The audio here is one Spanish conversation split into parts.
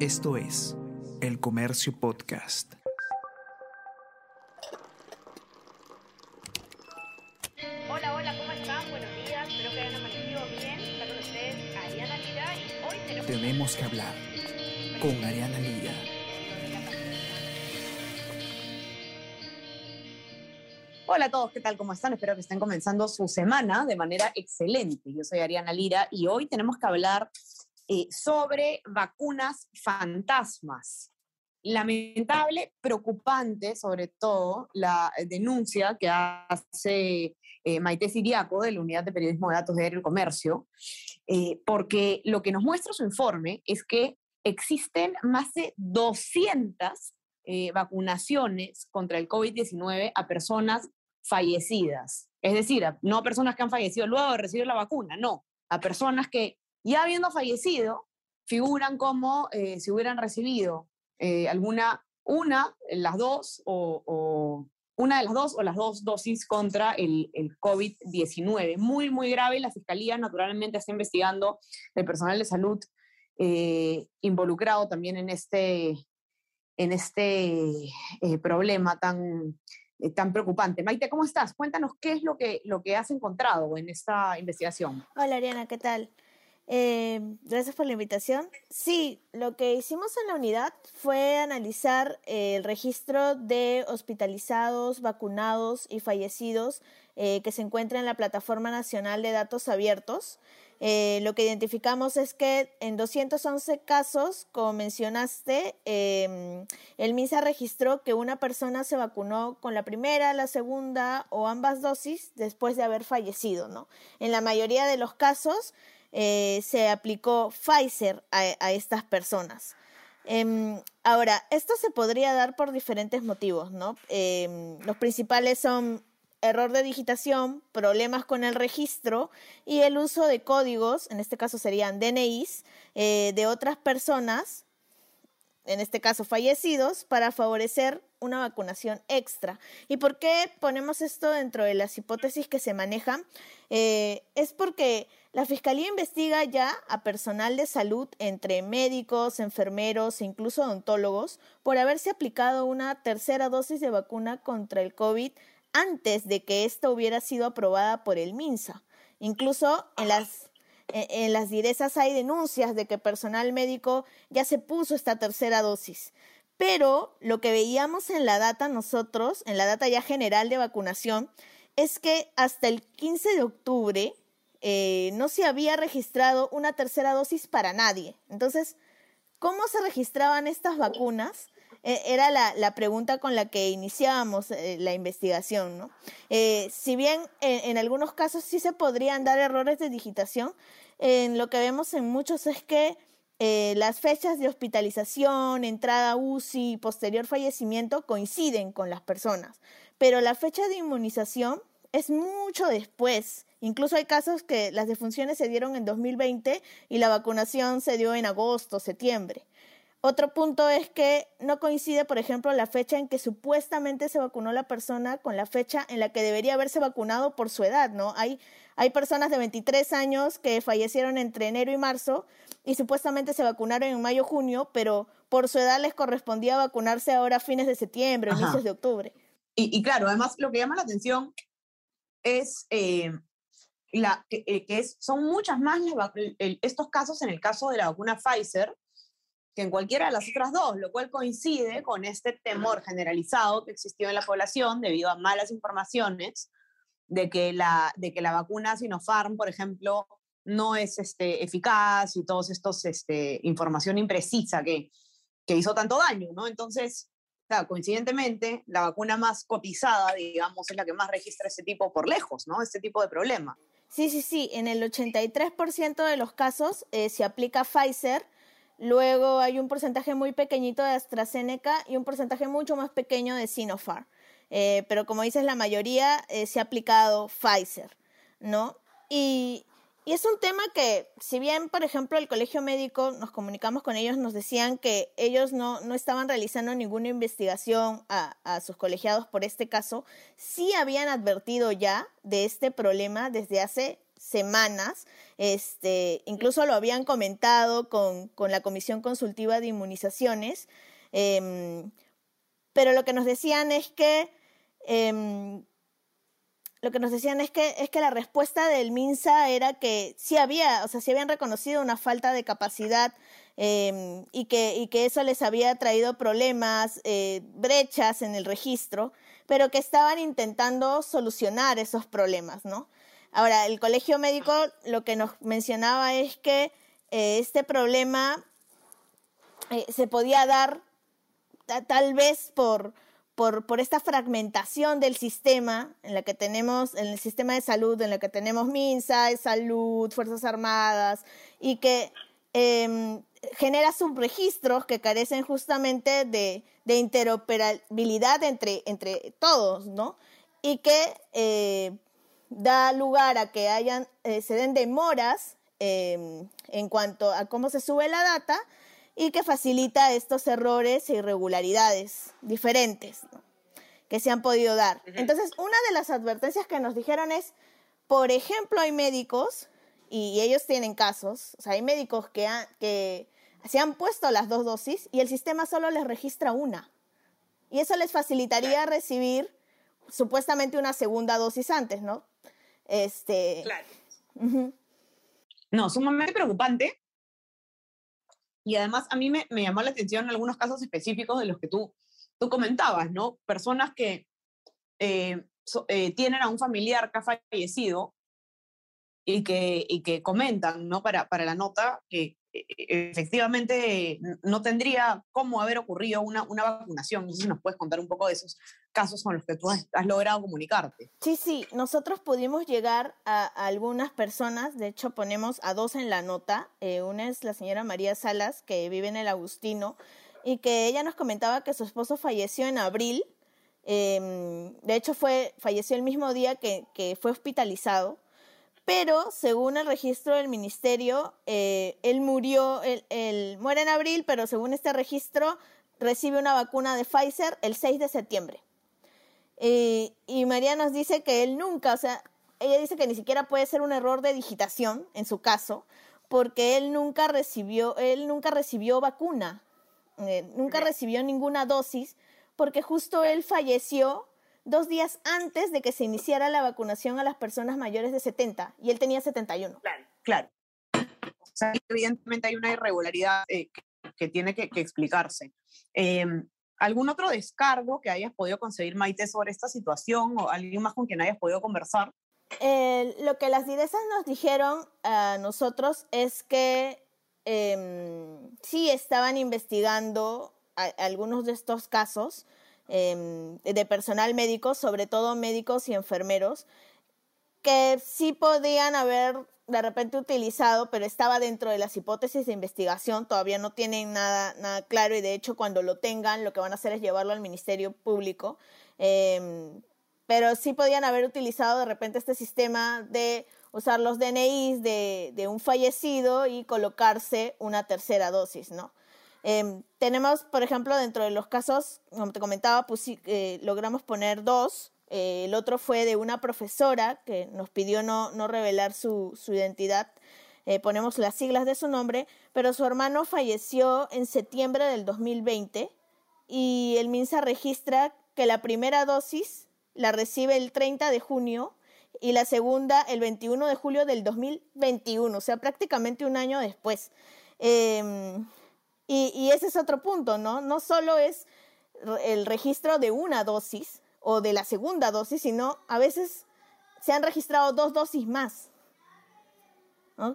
Esto es El Comercio Podcast. Hola, hola, ¿cómo están? Buenos días, espero que hayan amanecido bien. Está con ustedes Ariana Lira y hoy tenemos... Tenemos que hablar con Ariana Lira. Hola a todos, ¿qué tal? ¿Cómo están? Espero que estén comenzando su semana de manera excelente. Yo soy Ariana Lira y hoy tenemos que hablar eh, sobre vacunas fantasmas. Lamentable, preocupante, sobre todo, la denuncia que hace eh, Maite Siriaco de la Unidad de Periodismo de Datos de Aero y Comercio, eh, porque lo que nos muestra su informe es que existen más de 200 eh, vacunaciones contra el COVID-19 a personas fallecidas. Es decir, no a personas que han fallecido luego de recibir la vacuna, no, a personas que ya habiendo fallecido figuran como eh, si hubieran recibido eh, alguna, una, las dos o, una de las dos o las dos dosis contra el, el COVID-19. Muy, muy grave. La Fiscalía naturalmente está investigando el personal de salud eh, involucrado también en este, en este problema tan, tan preocupante. Maite, ¿cómo estás? Cuéntanos qué es lo que, lo que has encontrado en esta investigación. Hola Ariana, ¿qué tal? Eh, gracias por la invitación. Sí, lo que hicimos en la unidad fue analizar eh, el registro de hospitalizados, vacunados y fallecidos eh, que se encuentra en la Plataforma Nacional de Datos Abiertos. Eh, lo que identificamos es que en 211 casos, como mencionaste, eh, el MINSA registró que una persona se vacunó con la primera, la segunda o ambas dosis después de haber fallecido, ¿no? En la mayoría de los casos eh, se aplicó Pfizer a, estas personas. Em, ahora, esto se podría dar por diferentes motivos, ¿no? Em, los principales son error de digitación, problemas con el registro y el uso de códigos, en este caso serían DNIs, eh, de otras personas, en este caso fallecidos, para favorecer una vacunación extra. ¿Y por qué ponemos esto dentro de las hipótesis que se manejan? Eh, es porque la Fiscalía investiga ya a personal de salud, entre médicos, enfermeros e incluso odontólogos, por haberse aplicado una tercera dosis de vacuna contra el COVID antes de que esta hubiera sido aprobada por el MINSA. Incluso en las, en, en las direzas hay denuncias de que personal médico ya se puso esta tercera dosis. Pero lo que veíamos en la data nosotros, en la data ya general de vacunación, es que hasta el 15 de octubre eh, no se había registrado una tercera dosis para nadie. Entonces, ¿cómo se registraban estas vacunas? Eh, era la, la, pregunta con la que iniciábamos eh, la investigación. ¿no? Eh, si bien en, algunos casos sí se podrían dar errores de digitación, en lo que vemos en muchos es que eh, las fechas de hospitalización, entrada UCI y posterior fallecimiento coinciden con las personas, pero la fecha de inmunización es mucho después. Incluso hay casos que las defunciones se dieron en 2020 y la vacunación se dio en agosto, septiembre. Otro punto es que no coincide, por ejemplo, la fecha en que supuestamente se vacunó la persona con la fecha en la que debería haberse vacunado por su edad, ¿no? Hay, hay personas de 23 años que fallecieron entre enero y marzo y supuestamente se vacunaron en mayo, junio, pero por su edad les correspondía vacunarse ahora a fines de septiembre, Ajá. inicios de octubre. Y, y, claro, además lo que llama la atención es eh, la, que, eh, que es, son muchas más las, el, estos casos en el caso de la vacuna Pfizer que en cualquiera de las otras dos, lo cual coincide con este temor generalizado que existió en la población debido a malas informaciones de que la, de que la vacuna Sinopharm, por ejemplo, no es este, eficaz y todos estos, este, información imprecisa que, que hizo tanto daño, ¿no? Entonces, claro, coincidentemente, la vacuna más cotizada, digamos, es la que más registra este tipo por lejos, ¿no? Este tipo de problema. Sí, sí, sí. En el 83% de los casos eh, se aplica Pfizer, luego hay un porcentaje muy pequeñito de AstraZeneca y un porcentaje mucho más pequeño de Sinopharm. Eh, pero como dices, la mayoría eh, se ha aplicado Pfizer, ¿no? Y, y es un tema que, si bien, por ejemplo, el colegio médico, nos comunicamos con ellos, nos decían que ellos no, no estaban realizando ninguna investigación a, a, sus colegiados por este caso, sí habían advertido ya de este problema desde hace semanas. Este, incluso lo habían comentado con, con la Comisión Consultiva de Inmunizaciones. Em, pero lo que nos decían es que em, lo que nos decían es que es que la respuesta del MINSA era que sí había, o sea, sí habían reconocido una falta de capacidad em, y, que, y que eso les había traído problemas, eh, brechas en el registro, pero que estaban intentando solucionar esos problemas, ¿no? Ahora, el colegio médico lo que nos mencionaba es que eh, este problema eh, se podía dar tal vez por, por, esta fragmentación del sistema en la que tenemos, en el sistema de salud, en la que tenemos MINSA, Salud, Fuerzas Armadas, y que eh, genera subregistros que carecen justamente de, de interoperabilidad entre, entre todos, ¿no? Y que eh, da lugar a que hayan, eh, se den demoras eh, en cuanto a cómo se sube la data y que facilita estos errores e irregularidades diferentes que se han podido dar. Entonces, una de las advertencias que nos dijeron es, por ejemplo, hay médicos, y ellos tienen casos, o sea, hay médicos que, que se han puesto las dos dosis y el sistema solo les registra una. Y eso les facilitaría recibir supuestamente una segunda dosis antes, ¿no? Este... Claro. No, sumamente preocupante y además a mí me, me, llamó la atención algunos casos específicos de los que tú, tú comentabas, ¿no? Personas que eh, so, eh, tienen a un familiar que ha fallecido y que, y que comentan, ¿no? Para, para la nota que efectivamente no tendría cómo haber ocurrido una, una vacunación. No sé si nos puedes contar un poco de esos casos con los que tú has, logrado comunicarte. Sí, sí, nosotros pudimos llegar a, algunas personas, de hecho ponemos a dos en la nota. Eh, una es la señora María Salas, que vive en el Agustino, y que ella nos comentaba que su esposo falleció en abril. Eh, de hecho, fue, falleció el mismo día que, que fue hospitalizado pero según el registro del ministerio, eh, él murió, él, él, muere en abril, pero según este registro recibe una vacuna de Pfizer el 6 de septiembre. Eh, y María nos dice que él nunca, o sea, ella dice que ni siquiera puede ser un error de digitación en su caso, porque él nunca recibió, él nunca recibió vacuna, eh, nunca recibió ninguna dosis, porque justo él falleció dos días antes de que se iniciara la vacunación a las personas mayores de 70 y él tenía 71. Claro, claro. O sea, evidentemente hay una irregularidad eh, que, que, tiene que, que explicarse. Eh, ¿Algún otro descargo que hayas podido conseguir, Maite, sobre esta situación o alguien más con quien hayas podido conversar? Eh, lo que las diresas nos dijeron a nosotros es que sí estaban investigando a, a algunos de estos casos, eh, de personal médico, sobre todo médicos y enfermeros, que sí podían haber de repente utilizado, pero estaba dentro de las hipótesis de investigación, todavía no tienen nada, nada claro y de hecho cuando lo tengan lo que van a hacer es llevarlo al Ministerio Público, eh, pero sí podían haber utilizado de repente este sistema de usar los DNIs de, de un fallecido y colocarse una tercera dosis, ¿no? Eh, tenemos, por ejemplo, dentro de los casos, como te comentaba, pues, eh, logramos poner dos. Eh, el otro fue de una profesora que nos pidió no, no revelar su, su identidad. Eh, ponemos las siglas de su nombre, pero su hermano falleció en septiembre del 2020 y el MINSA registra que la primera dosis la recibe el 30 de junio y la segunda el 21 de julio del 2021, o sea, prácticamente un año después. Eh, y, y, ese es otro punto, ¿no? No solo es el registro de una dosis o de la segunda dosis, sino a veces se han registrado dos dosis más.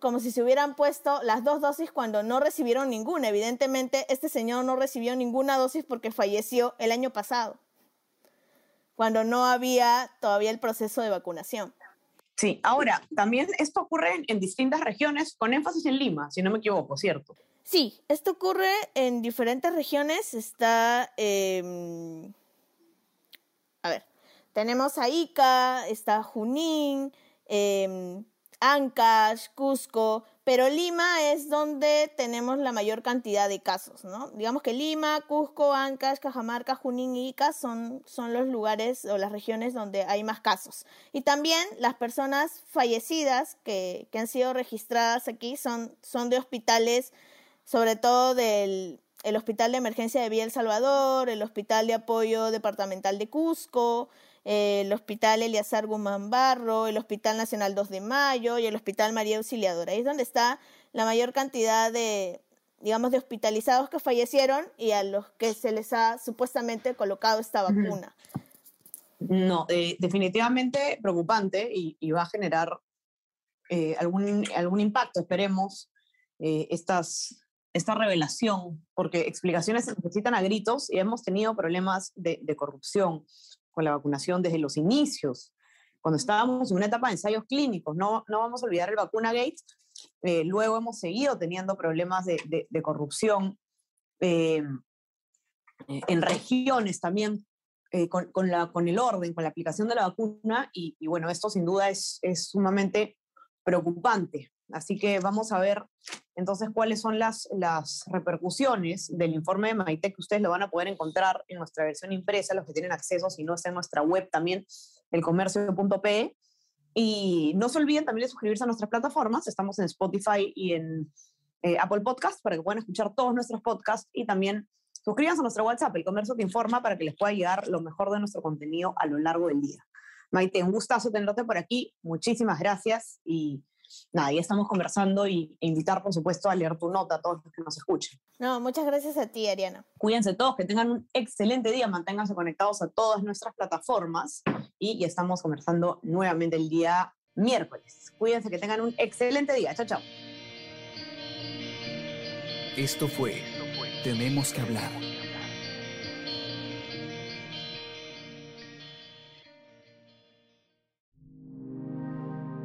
Como si se hubieran puesto las dos dosis cuando no recibieron ninguna. Evidentemente, este señor no recibió ninguna dosis porque falleció el año pasado, cuando no había todavía el proceso de vacunación. Sí, ahora, también esto ocurre en, distintas regiones, con énfasis en Lima, si no me equivoco, ¿cierto? Sí, esto ocurre en diferentes regiones. Está, eh, a ver, tenemos a Ica, está Junín, eh, Ancash, Cusco, pero Lima es donde tenemos la mayor cantidad de casos, ¿no? Digamos que Lima, Cusco, Ancash, Cajamarca, Junín y Ica son, son los lugares o las regiones donde hay más casos. Y también las personas fallecidas que, que han sido registradas aquí son, son de hospitales, sobre todo del el Hospital de Emergencia de Vía El Salvador, el Hospital de Apoyo Departamental de Cusco, el Hospital Eliazar Guzmán Barro, el Hospital Nacional 2 de Mayo y el Hospital María Auxiliadora. Ahí es donde está la mayor cantidad de, digamos, de hospitalizados que fallecieron y a los que se les ha supuestamente colocado esta vacuna. No, eh, definitivamente preocupante y, va a generar eh, algún, algún impacto, esperemos, eh, estas, esta revelación, porque explicaciones se necesitan a gritos y hemos tenido problemas de, de corrupción con la vacunación desde los inicios, cuando estábamos en una etapa de ensayos clínicos. No, no vamos a olvidar el vacuna Gates. Eh, luego hemos seguido teniendo problemas de, de, corrupción eh, en regiones también eh, con, con, la, con el orden, con la aplicación de la vacuna. Y, y bueno, esto sin duda es, es sumamente preocupante. Así que vamos a ver entonces cuáles son las, las repercusiones del informe de Maite, que ustedes lo van a poder encontrar en nuestra versión impresa, los que tienen acceso, si no está en nuestra web también, elcomercio.pe. Y no se olviden también de suscribirse a nuestras plataformas, estamos en Spotify y en eh, Apple Podcast para que puedan escuchar todos nuestros podcasts y también suscríbanse a nuestro WhatsApp, El Comercio Te Informa, para que les pueda llegar lo mejor de nuestro contenido a lo largo del día. Maite, un gustazo tenerte por aquí, muchísimas gracias y nada, ya estamos conversando y, e invitar, por supuesto, a leer tu nota a todos los que nos escuchen. No, muchas gracias a ti, Ariana. Cuídense todos, que tengan un excelente día, manténganse conectados a todas nuestras plataformas y ya estamos conversando nuevamente el día miércoles. Cuídense, que tengan un excelente día. Chao, chao. Esto fue Tenemos que hablar.